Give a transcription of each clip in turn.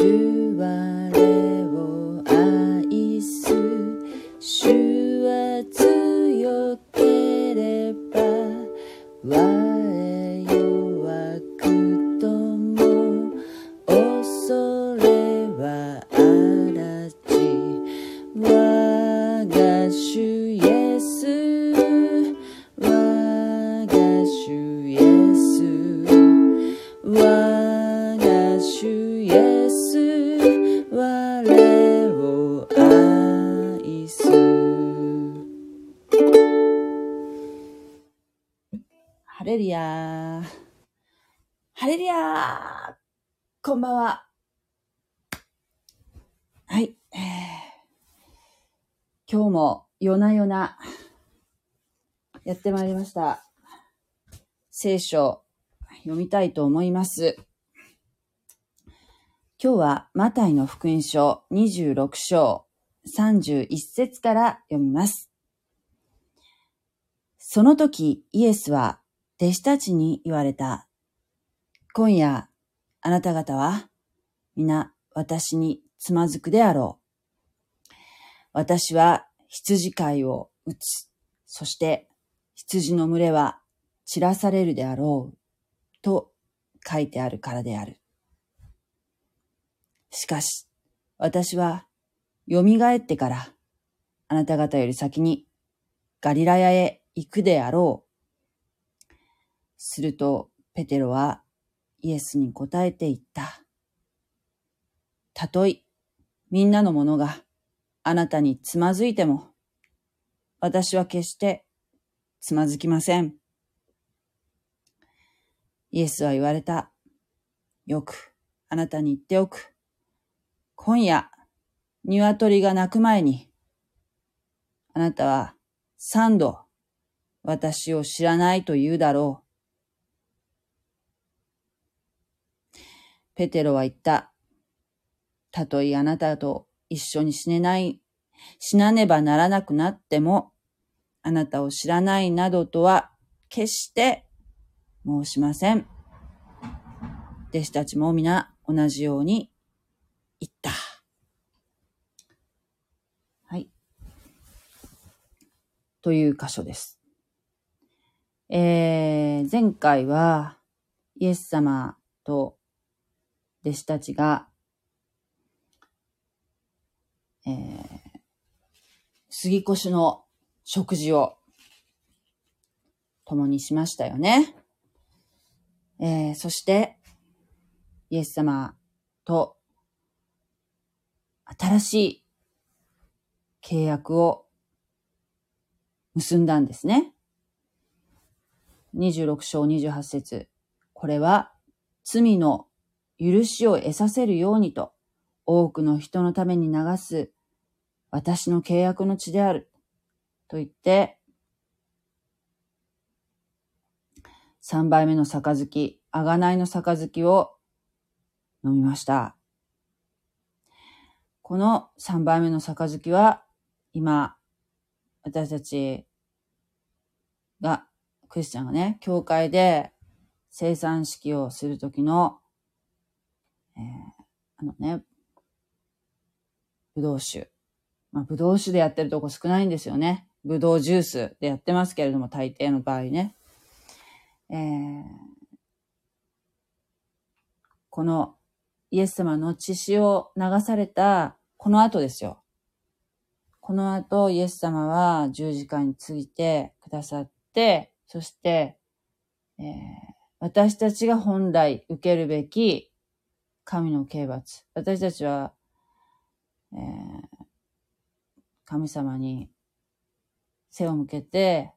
主我んばんははい、えー今日も夜な夜なやってまいりました。聖書読みたいと思います。今日はマタイの福音書26章31節から読みます。その時イエスは弟子たちに言われた。今夜あなた方は皆私につまずくであろう。私は羊飼いを打つ。そして羊の群れは散らされるであろう。と書いてあるからである。しかし、私は蘇ってからあなた方より先にガリラヤへ行くであろう。すると、ペテロはイエスに答えて言った。たとえみんなのものがあなたにつまずいても、私は決してつまずきません。イエスは言われた。よくあなたに言っておく。今夜、鶏が鳴く前に、あなたは三度私を知らないと言うだろう。ペテロは言った。たとえあなたと一緒に死ねない、死なねばならなくなっても、あなたを知らないなどとは決して申しません。弟子たちも皆同じように言った。はい。という箇所です。えー、前回はイエス様と弟子たちが、えー、杉越の食事を共にしましたよね。えー、そして、イエス様と新しい契約を結んだんですね。26章28節これは罪の許しを得させるようにと多くの人のために流す私の契約の地であると言って3杯目の杯、あがないの杯を飲みました。この3杯目の杯は、今、私たちが、クリスチャンがね、教会で生産式をするときの、えー、あのね、ぶどう酒。まあ、ぶどう酒でやってるとこ少ないんですよね。ぶどうジュースでやってますけれども、大抵の場合ね。えー、このイエス様の血潮を流されたこの後ですよ。この後、イエス様は十字架についてくださって、そして、えー、私たちが本来受けるべき神の刑罰。私たちは、えー、神様に背を向けて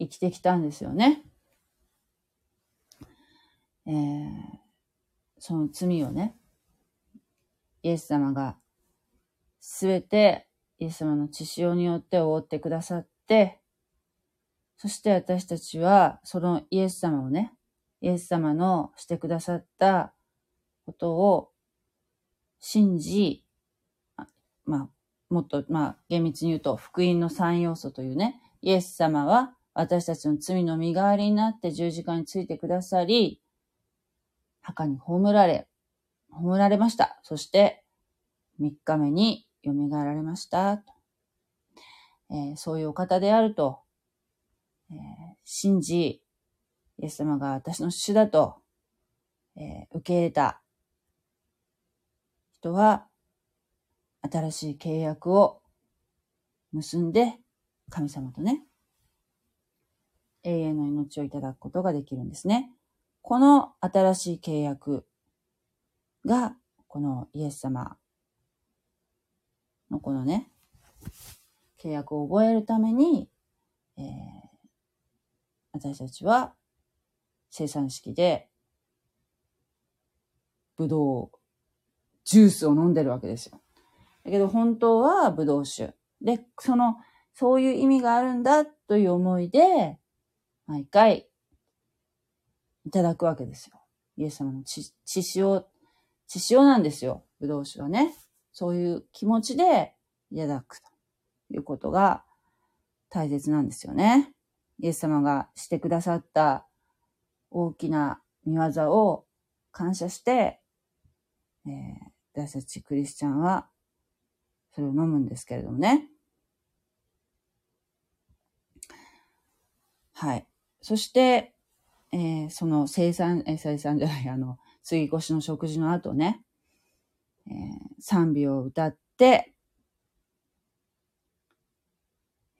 生きてきたんですよね。えー、その罪をね、イエス様がすべてイエス様の血潮によって覆ってくださって、そして私たちはそのイエス様をね、イエス様のしてくださったことを信じ、まあ、もっと、まあ、厳密に言うと、福音の三要素というね、イエス様は私たちの罪の身代わりになって十字架についてくださり、墓に葬られ、葬られました。そして、3日目に蘇られました。とえーそういうお方であると、えー信じ、イエス様が私の主だと、えー受け入れた人は、新しい契約を結んで、神様とね、永遠の命をいただくことができるんですね。この新しい契約が、このイエス様のこのね、契約を覚えるために、えー私たちは生産式で、ブドウ、ジュースを飲んでるわけですよ。だけど本当はブドウ酒。で、その、そういう意味があるんだという思いで、毎回、いただくわけですよ。イエス様の血、血潮、血潮なんですよ。ブドウ酒はね。そういう気持ちでいただくということが大切なんですよね。イエス様がしてくださった大きな見業を感謝して、えー私たちクリスチャンはそれを飲むんですけれどもね。はい。そして、えーその生産、えー生産じゃない、あの、杉越しの食事の後ね、えー賛美を歌って、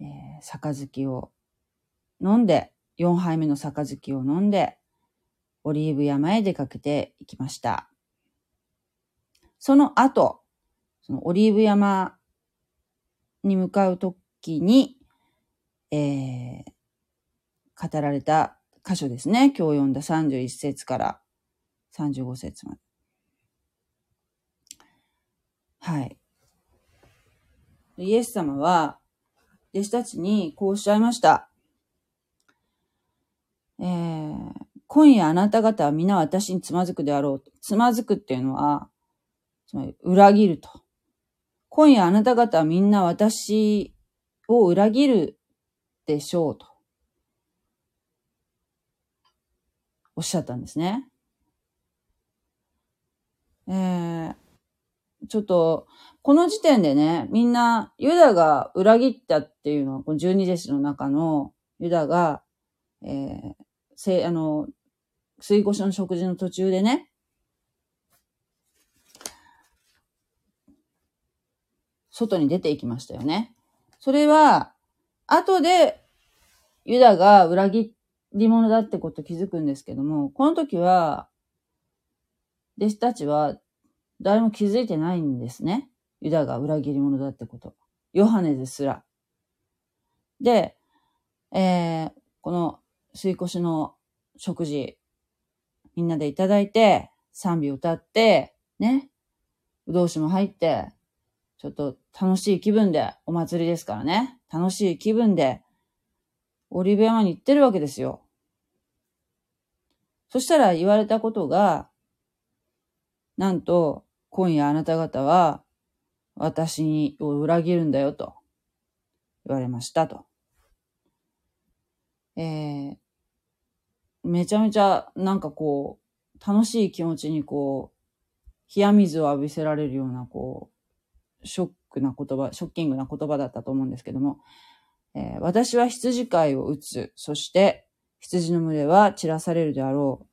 えー杯を飲んで、4杯目の杯を飲んで、オリーブ山へ出かけていきました。その後、そのオリーブ山に向かうときに、えー語られた箇所ですね。今日読んだ31節から35節まで。はい。イエス様は、弟子たちにこうおっしゃいました。えー今夜あなた方は皆私につまずくであろうと。つまずくっていうのは、つまり裏切ると。今夜あなた方はみんな私を裏切るでしょうと。おっしゃったんですね。えー、ちょっと、この時点でね、みんな、ユダが裏切ったっていうのは、この十二弟子の中のユダが、えー、せ、あの、水越しの食事の途中でね、外に出ていきましたよね。それは、後で、ユダが裏切り者だってこと気づくんですけども、この時は、弟子たちは誰も気づいてないんですね。ユダが裏切り者だってこと。ヨハネですら。で、えー、この水越しの食事、みんなでいただいて、賛美歌って、ね、うどう酒も入って、ちょっと楽しい気分で、お祭りですからね、楽しい気分で、オリーブ山に行ってるわけですよ。そしたら言われたことが、なんと、今夜あなた方は、私にを裏切るんだよと、言われましたと。えー、めちゃめちゃ、なんかこう、楽しい気持ちにこう、冷や水を浴びせられるような、こう、ショックな言葉、ショッキングな言葉だったと思うんですけども、えー私は羊飼いを打つ。そして、羊の群れは散らされるであろ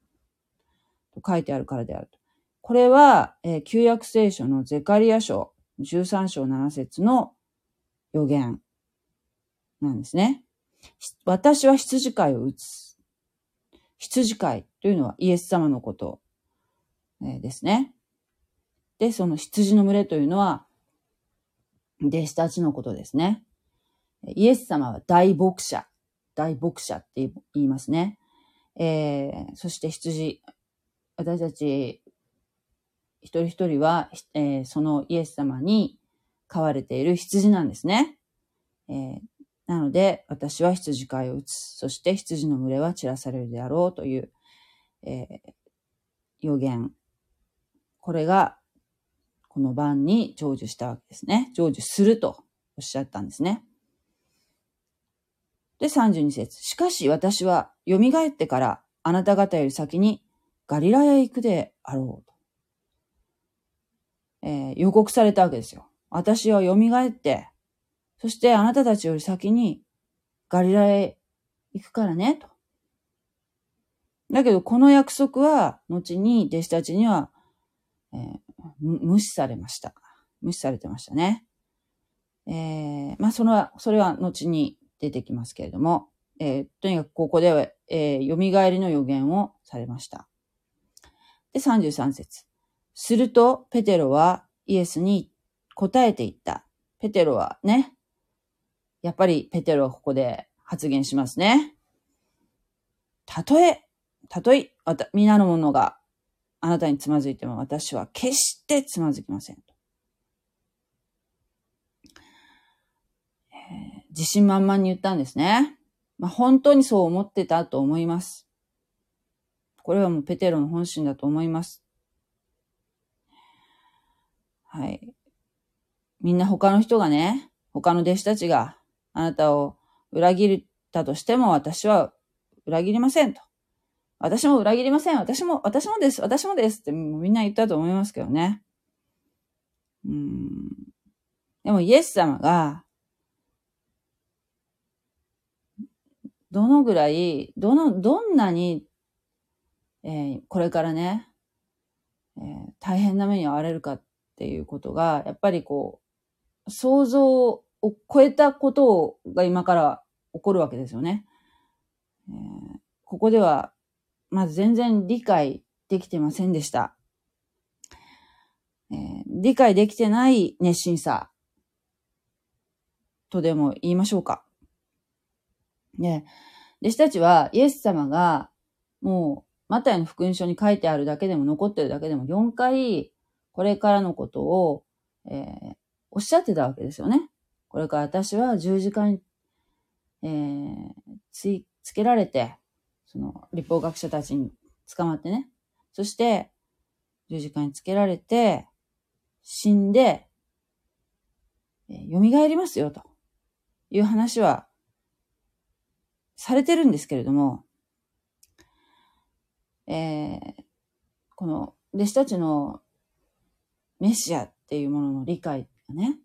う。と書いてあるからであると。これは、えー旧約聖書のゼカリア書13章7節の予言なんですね。私は羊飼いを打つ。羊飼いというのはイエス様のこと、えですね。で、その羊の群れというのは、弟子たちのことですね。イエス様は大牧者、大牧者って言いますね。えーそして羊、私たち一人一人は、えーそのイエス様に飼われている羊なんですね。えーなので、私は羊飼いを打つ。そして羊の群れは散らされるであろうという、えー予言。これが、この晩に成就したわけですね。成就するとおっしゃったんですね。で、32節しかし私は蘇ってからあなた方より先にガリラヤへ行くであろうと。えー、予告されたわけですよ。私は蘇って、そしてあなたたちより先にガリラへ行くからね、と。だけど、この約束は、後に弟子たちには、えー、無視されました。無視されてましたね。えー、まあ、その、それは後に出てきますけれども、えー、とにかくここでは、えー、蘇りの予言をされました。で、33節。すると、ペテロはイエスに答えていった。ペテロはね、やっぱりペテロはここで発言しますね。たとえ、たとえ、皆の者があなたにつまずいても私は決してつまずきません。えー、自信満々に言ったんですね。まあ、本当にそう思ってたと思います。これはもうペテロの本心だと思います。はい。みんな他の人がね、他の弟子たちがあなたを裏切ったとしても私は裏切りませんと。私も裏切りません。私も、私もです。私もですってみんな言ったと思いますけどね。うん。でもイエス様がどのぐらい、どの、どんなに、えー、これからね、えー、大変な目に遭われるかっていうことが、やっぱりこう、想像を超えたことが今から起こるわけですよね。えー、ここでは、まず全然理解できてませんでした。えー、理解できてない熱心さとでも言いましょうか。で、弟子たちはイエス様がもうマタイの福音書に書いてあるだけでも残ってるだけでも4回これからのことを、えー、おっしゃってたわけですよね。これから私は十字架に、えー、つつけられて、その立法学者たちに捕まってね。そして、十字架につけられて、死んで、えー、蘇りますよ、という話はされてるんですけれども、えー、この弟子たちのメシアっていうものの理解がね、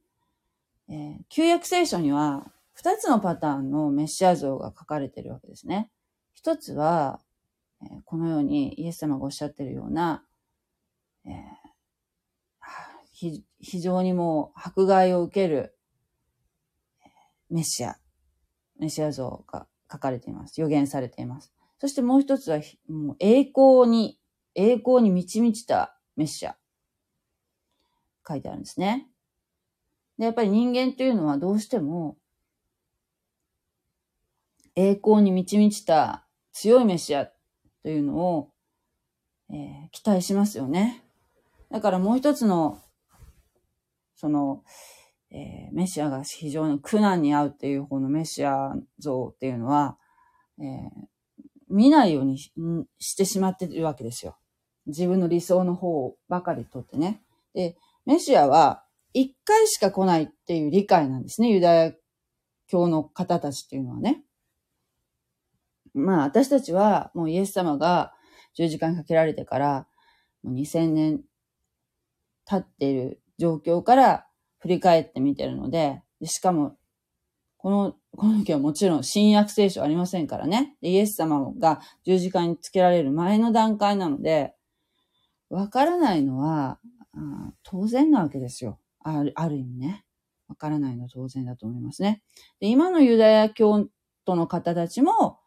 えー、旧約聖書には二つのパターンのメシア像が書かれているわけですね。一つは、えー、このようにイエス様がおっしゃっているような、えー、非常にもう迫害を受けるメシア、メシア像が書かれています。予言されています。そしてもう一つは、もう栄光に、栄光に満ち満ちたメシア。書いてあるんですね。で、やっぱり人間というのはどうしても、栄光に満ち満ちた強いメシアというのを、えー、期待しますよね。だからもう一つの、その、えー、メシアが非常に苦難に遭うっていう方のメシア像っていうのは、えー、見ないようにしてしまっているわけですよ。自分の理想の方ばかりとってね。で、メシアは一回しか来ないっていう理解なんですね。ユダヤ教の方たちっていうのはね。まあ私たちはもうイエス様が十字架にかけられてからもう2000年経っている状況から振り返ってみてるので、でしかも、この、この時はもちろん新約聖書ありませんからね。イエス様が十字架につけられる前の段階なので、わからないのは当然なわけですよ。あるある意味ね。わからないのは当然だと思いますね。で今のユダヤ教徒の方たちも、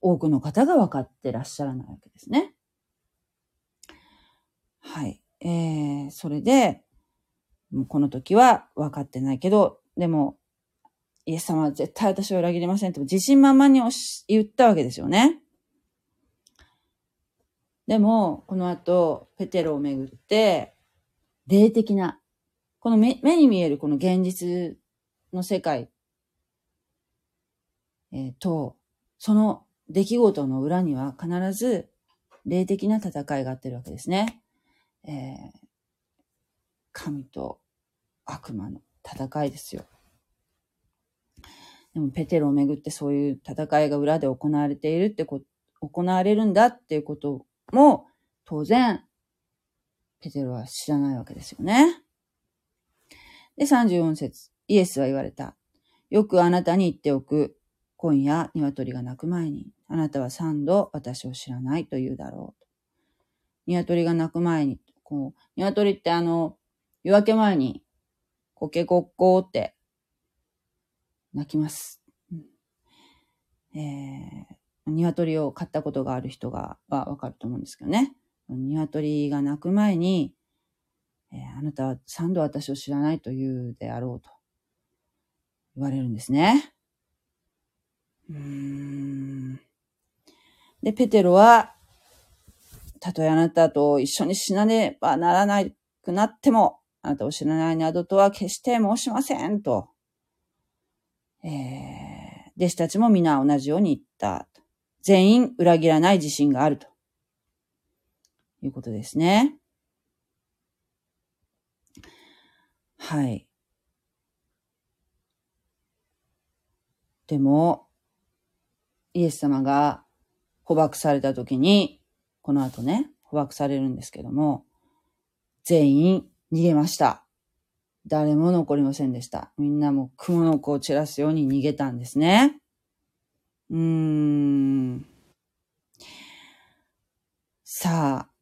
多くの方が分かってらっしゃらないわけですね。はい。えー、それで、もうこの時は分かってないけど、でも、イエス様は絶対私を裏切りませんと自信満々に言ったわけですよね。でも、この後、ペテロをめぐって、霊的な、この目に見えるこの現実の世界、えー、と、その出来事の裏には必ず霊的な戦いがあってるわけですね。えー、神と悪魔の戦いですよ。でもペテロをめぐってそういう戦いが裏で行われているってこ、行われるんだっていうことも当然ペテロは知らないわけですよね。で、34節イエスは言われた。よくあなたに言っておく。今夜、鶏が鳴く前に、あなたは三度私を知らないと言うだろう。鶏が鳴く前に、こう、鶏ってあの、夜明け前に、コケコッコーって、鳴きます。うんえー、鶏を飼ったことがある人が、はわかると思うんですけどね。鶏が鳴く前に、えー、あなたは三度私を知らないと言うであろうと言われるんですね。うーんで、ペテロは、たとえあなたと一緒に死なねばならなくなっても、あなたを知らないなどとは決して申しませんと、えー、弟子たちも皆同じように言った。全員裏切らない自信があるということですね。はい。でも、イエス様が捕獲された時に、この後ね、捕獲されるんですけども、全員逃げました。誰も残りませんでした。みんなも雲の子を散らすように逃げたんですね。うーん。さあ、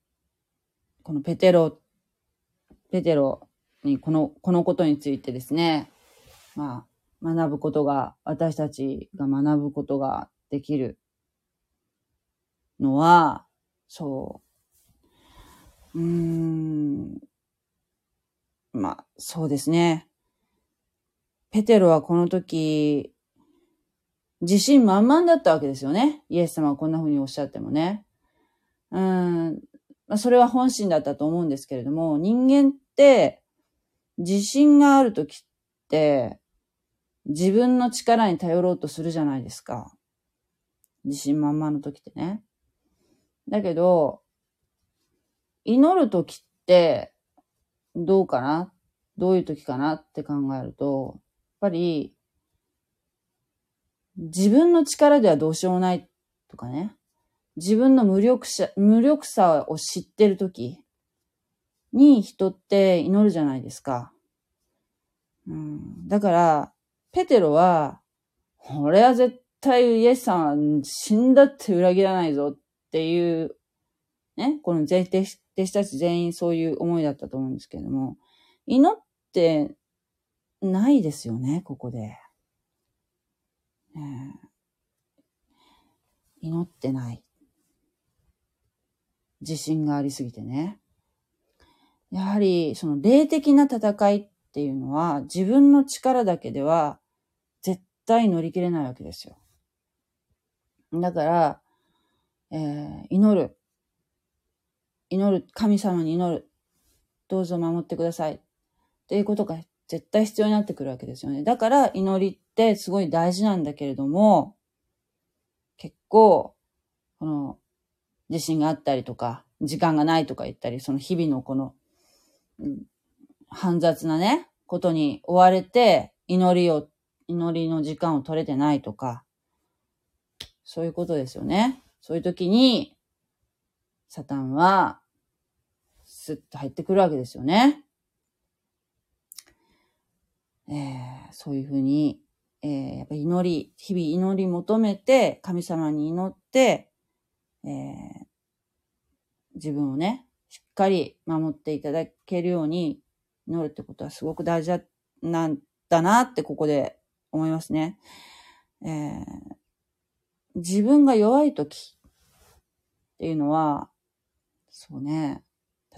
このペテロ、ペテロにこの、このことについてですね、まあ、学ぶことが、私たちが学ぶことができるのは、そう、うーん、まあ、そうですね。ペテロはこの時、自信満々だったわけですよね。イエス様はこんな風におっしゃってもね。うん、まあ、それは本心だったと思うんですけれども、人間って、自信があるときって、自分の力に頼ろうとするじゃないですか。自信満々の時ってね。だけど、祈る時って、どうかな？どういう時かなって考えると、やっぱり、自分の力ではどうしようもないとかね。自分の無力さ、無力さを知ってる時に人って祈るじゃないですか。うん、だから、ペテロは、俺は絶対イエスさん死んだって裏切らないぞっていう、ね、この弟子たち全員そういう思いだったと思うんですけれども、祈ってないですよね、ここで。え、祈ってない。自信がありすぎてね。やはり、その霊的な戦いっていうのは、自分の力だけでは絶対乗り切れないわけですよ。だから、えー、祈る。祈る。神様に祈る。どうぞ守ってください。っていうことが絶対必要になってくるわけですよね。だから祈りってすごい大事なんだけれども、結構、この自信があったりとか、時間がないとか言ったり、その日々のこの、煩雑なね、ことに追われて、祈りを、祈りの時間を取れてないとか、そういうことですよね。そういう時に、サタンは、スッと入ってくるわけですよね。えー、そういうふうに、えー、やっぱ祈り、日々祈り求めて、神様に祈って、えー、自分をね、しっかり守っていただけるように祈るってことはすごく大事だなんだなってここで思いますね。えー、自分が弱い時っていうのは、そうね、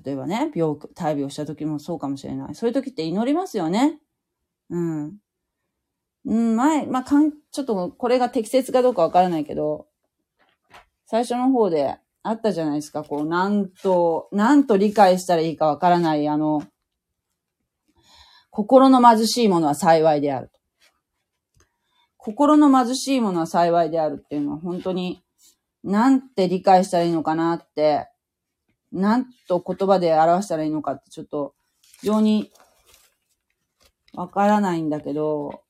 例えばね、病、大病した時もそうかもしれない。そういう時って祈りますよね。うん。うん、前、まあ、かん、ちょっとこれが適切かどうかわからないけど、最初の方であったじゃないですか。こう、なんと、なんと理解したらいいかわからない、あの、心の貧しいものは幸いである。心の貧しいものは幸いであるっていうのは本当に、なんて理解したらいいのかなって、なんと言葉で表したらいいのかってちょっと、非常にわからないんだけど、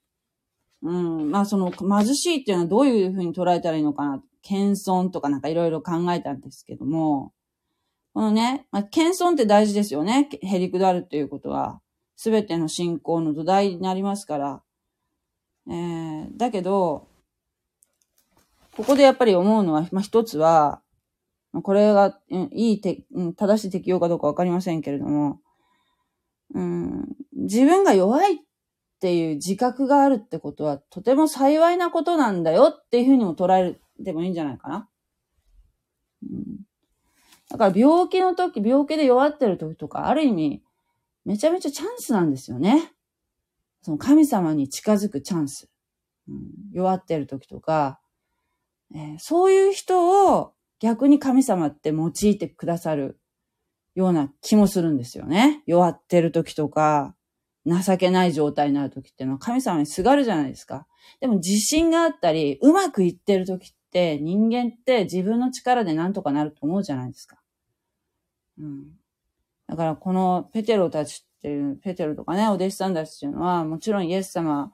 うん、まあその貧しいっていうのはどういうふうに捉えたらいいのかな。謙遜とかなんかいろいろ考えたんですけども、このね、まあ、謙遜って大事ですよね。へりくだるっていうことは、すべての信仰の土台になりますから。えー、だけど、ここでやっぱり思うのは、まあ、一つは、これが、いいて、正しい適用かどうかわかりませんけれども、うん、自分が弱いっていう自覚があるってことは、とても幸いなことなんだよっていうふうにも捉えるてもいいんじゃないかな。うん、だから病気の時、病気で弱ってる時とか、ある意味、めちゃめちゃチャンスなんですよね。その神様に近づくチャンス。うん、弱ってる時とか、えー、そういう人を逆に神様って用いてくださるような気もするんですよね。弱ってる時とか、情けない状態になる時っていうのは神様にすがるじゃないですか。でも自信があったり、うまくいってる時っ人間って自分の力で何とかなると思うじゃないですか。うん。だからこのペテロたちっていう、ペテロとかね、お弟子さんたちっていうのは、もちろんイエス様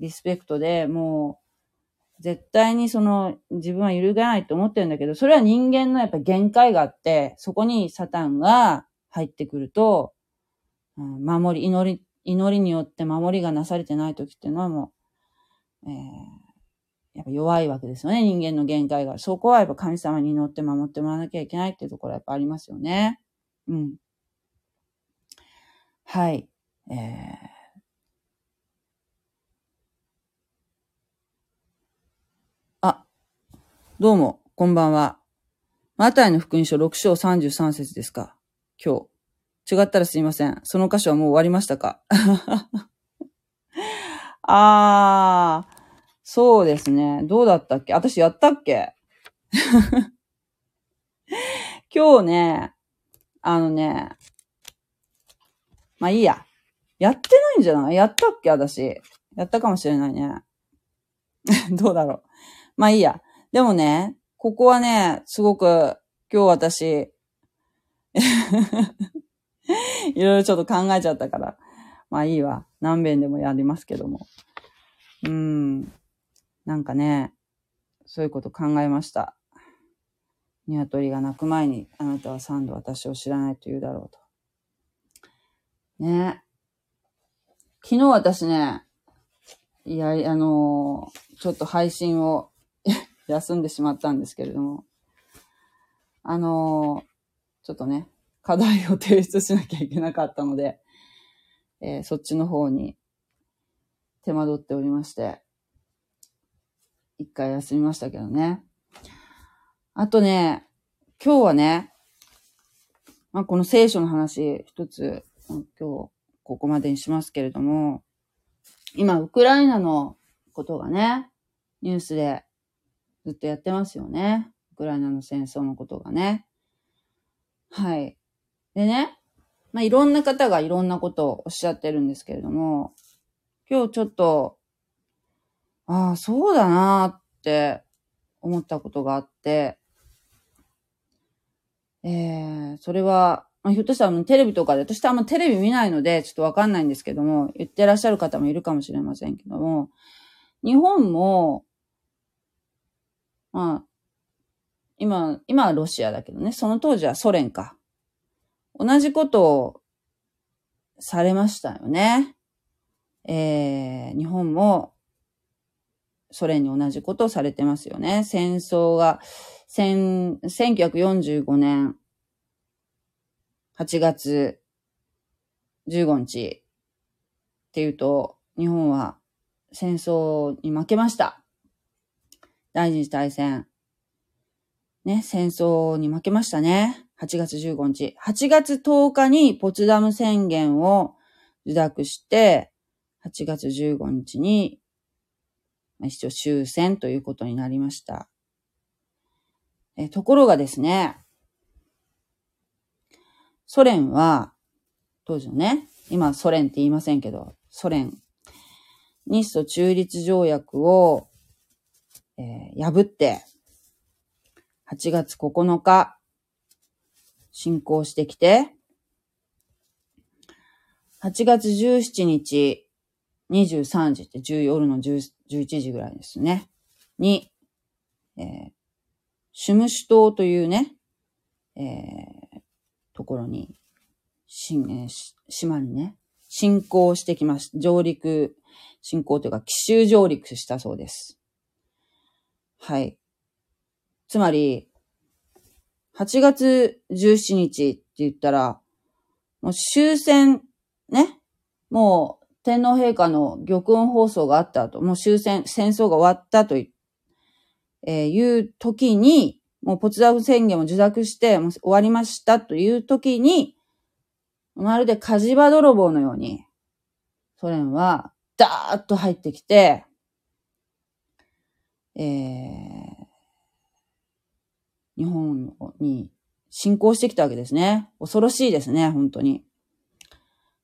リスペクトで、もう、絶対にその自分は揺るがないと思ってるんだけど、それは人間のやっぱ限界があって、そこにサタンが入ってくると、うん、守り、祈り、祈りによって守りがなされてない時っていうのはもう、えー、やっぱ弱いわけですよね、人間の限界が。そこはやっぱ神様に祈って守ってもらわなきゃいけないっていうところはやっぱありますよね。うん。はい。えーどうも、こんばんは。マタイの福音書6章33節ですか今日。違ったらすいません。その箇所はもう終わりましたか あー、そうですね。どうだったっけ？私やったっけ？今日ね、あのね、まあいいや。やってないんじゃない？やったっけ？私。やったかもしれないね。どうだろう。まあいいや。でもね、ここはね、すごく今日私、いろいろちょっと考えちゃったから、まあいいわ。何遍でもやりますけども。うん。なんかね、そういうこと考えました。鶏が鳴く前に、あなたは三度私を知らないと言うだろうと。ね。昨日私ね、いや、あの、ちょっと配信を 休んでしまったんですけれども、あの、ちょっとね、課題を提出しなきゃいけなかったので、えー、そっちの方に手間取っておりまして、一回休みましたけどね。あとね、今日はね、まあ、この聖書の話一つ、今日ここまでにしますけれども、今、ウクライナのことがね、ニュースでずっとやってますよね。ウクライナの戦争のことがね。はい。でね、まあ、いろんな方がいろんなことをおっしゃってるんですけれども、今日ちょっと、ああ、そうだなって思ったことがあって、えー、それは、ひょっとしたらテレビとかで、私ってあんまテレビ見ないので、ちょっとわかんないんですけども、言ってらっしゃる方もいるかもしれませんけども、日本も、まあ、今、今はロシアだけどね、その当時はソ連か。同じことをされましたよね。えー、日本もソ連に同じことをされてますよね。戦争が、1945年8月15日っていうと、日本は戦争に負けました。第二次大戦。ね、戦争に負けましたね。8月15日。8月10日にポツダム宣言を受諾して、8月15日に、一応終戦ということになりました。えところがですね、ソ連は、当時のね、今ソ連って言いませんけど、ソ連、日ソ中立条約をえー、破って、8月9日、進行してきて、8月17日、23時って夜の11時ぐらいですね。に、えー、シュムシュ島というね、えー、ところに、しんえー島にね、侵攻してきました。上陸、侵攻というか奇襲上陸したそうです。はい。つまり、8月17日って言ったら、もう終戦、ね。もう天皇陛下の玉音放送があった後、もう終戦、戦争が終わったとい,、えーいう時に、もうポツダム宣言も受諾して、もう終わりましたという時に、まるで火事場泥棒のように、ソ連はダーッと入ってきて、えー日本に侵攻してきたわけですね。恐ろしいですね、本当に。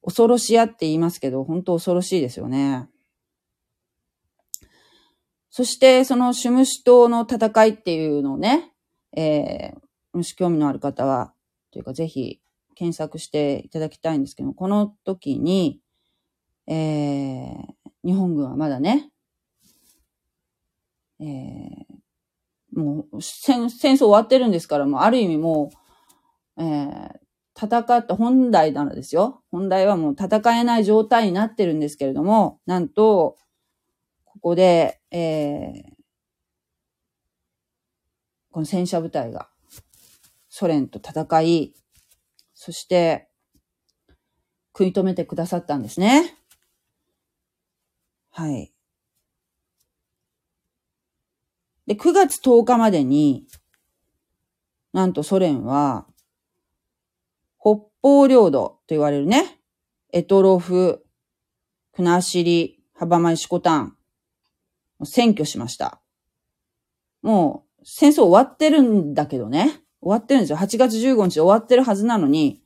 恐ろしやって言いますけど、本当恐ろしいですよね。そして、そのシュムシ島の戦いっていうのをね、えー、もし興味のある方は、というかぜひ検索していただきたいんですけど、この時に、えー、日本軍はまだね、えー、もう戦戦争終わってるんですから、もうある意味もう、えー、戦った本来ならですよ。本来はもう戦えない状態になってるんですけれども、なんと、ここで、えー、この戦車部隊がソ連と戦い、そして食い止めてくださったんですね。はい。で、9月10日までに、なんとソ連は、方領土と言われるね、エトロフ、国後、幅前シコタン、占拠しました。もう、戦争終わってるんだけどね。終わってるんですよ。8月15日終わってるはずなのに、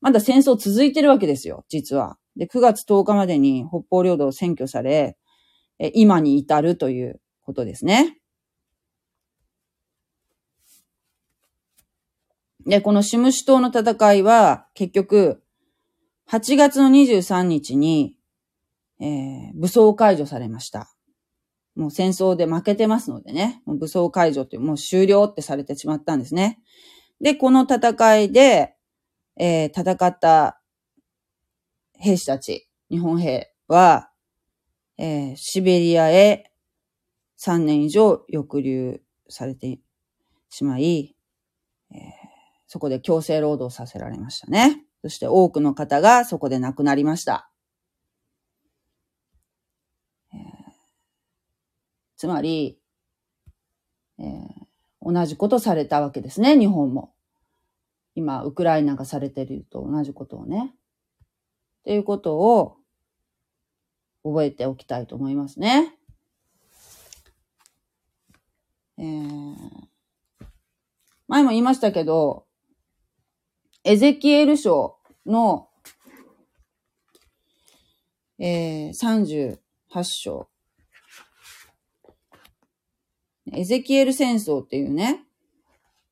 まだ戦争続いてるわけですよ、実は。で、9月10日までに北方領土を占拠され、今に至るということですね。で、このシムシ島の戦いは、結局、8月の23日に、えー武装解除されました。もう戦争で負けてますのでね、もう武装解除って、もう終了ってされてしまったんですね。で、この戦いで、えー戦った兵士たち、日本兵は、えーシベリアへ3年以上抑留されてしまい、えーそこで強制労働させられましたね。そして多くの方がそこで亡くなりました。えーつまり、えー同じことされたわけですね、日本も。今、ウクライナがされていると同じことをね。っていうことを覚えておきたいと思いますね。えー前も言いましたけど、エゼキエル書の、えー、38章。エゼキエル戦争っていうね、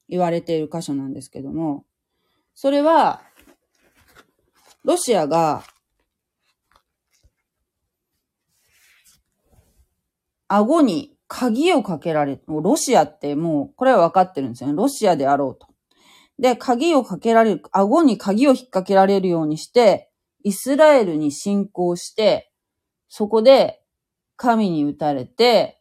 言われている箇所なんですけども、それは、ロシアが、顎に鍵をかけられ、もうロシアってもう、これは分かってるんですよね。ロシアであろうと。で、鍵をかけられる、顎に鍵を引っ掛けられるようにして、イスラエルに侵攻して、そこで神に打たれて、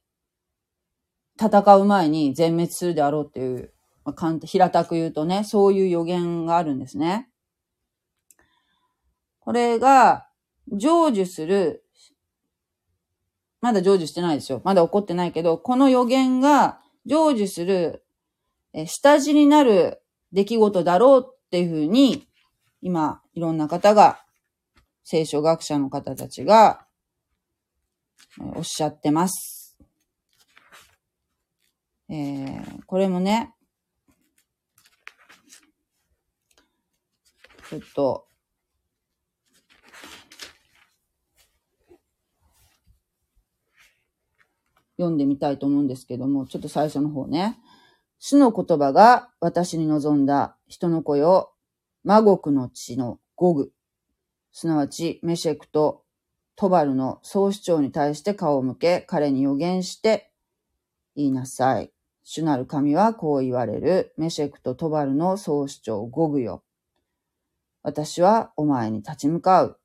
戦う前に全滅するであろうっていう、まあ、平たく言うとね、そういう予言があるんですね。これが、成就する、まだ成就してないですよ。まだ起こってないけど、この予言が成就する、え下地になる出来事だろうっていうふうに、今、いろんな方が、聖書学者の方たちが、おっしゃってます。えー、これもね、ちょっと、読んでみたいと思うんですけども、ちょっと最初の方ね。主の言葉が私に望んだ人の子よ、魔国の地のゴグ、すなわちメシェクとトバルの総主張に対して顔を向け、彼に予言して言いなさい。主なる神はこう言われる。メシェクとトバルの総主張ゴグよ。私はお前に立ち向かう。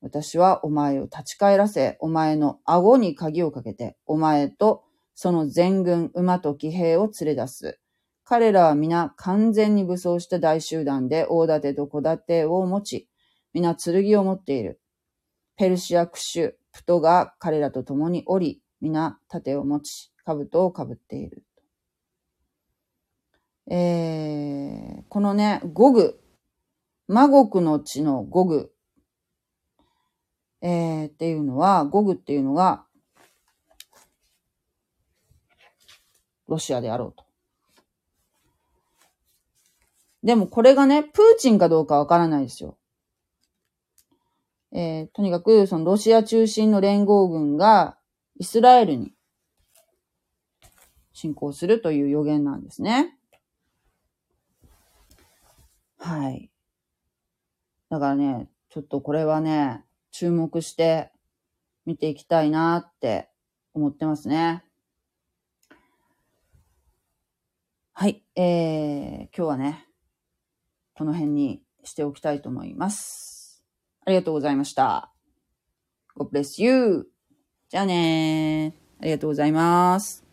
私はお前を立ち返らせ、お前の顎に鍵をかけて、お前とその全軍、馬と騎兵を連れ出す。彼らは皆完全に武装した大集団で大盾と小盾を持ち、皆剣を持っている。ペルシアクシュ、プトが彼らと共におり、皆盾を持ち、兜をかぶっている。えー、このね、ゴグ、魔国の地のゴグ、えー、っていうのは、ゴグっていうのが、ロシアであろうと。でもこれがね、プーチンかどうかわからないですよ。えー、とにかく、そのロシア中心の連合軍がイスラエルに侵攻するという予言なんですね。はい。だからね、ちょっとこれはね、注目して見ていきたいなって思ってますね。はい。えー、今日はね、この辺にしておきたいと思います。ありがとうございました。God bless you! じゃあねー。ありがとうございます。